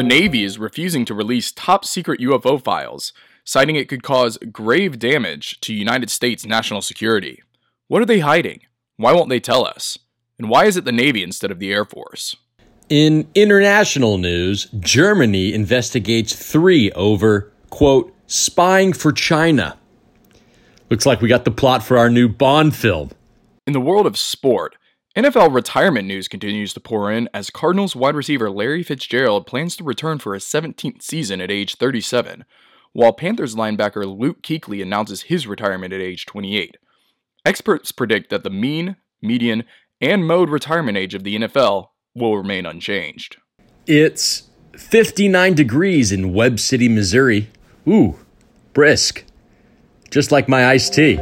The Navy is refusing to release top secret UFO files, citing it could cause grave damage to United States national security. What are they hiding? Why won't they tell us? And why is it the Navy instead of the Air Force? In international news, Germany investigates three over, quote, spying for China. Looks like we got the plot for our new Bond film. In the world of sport, NFL retirement news continues to pour in as Cardinals wide receiver Larry Fitzgerald plans to return for his 17th season at age 37, while Panthers linebacker Luke Kuechly announces his retirement at age 28. Experts predict that the mean, median, and mode retirement age of the NFL will remain unchanged. It's 59 degrees in Webb City, Missouri. Ooh, brisk. Just like my iced tea.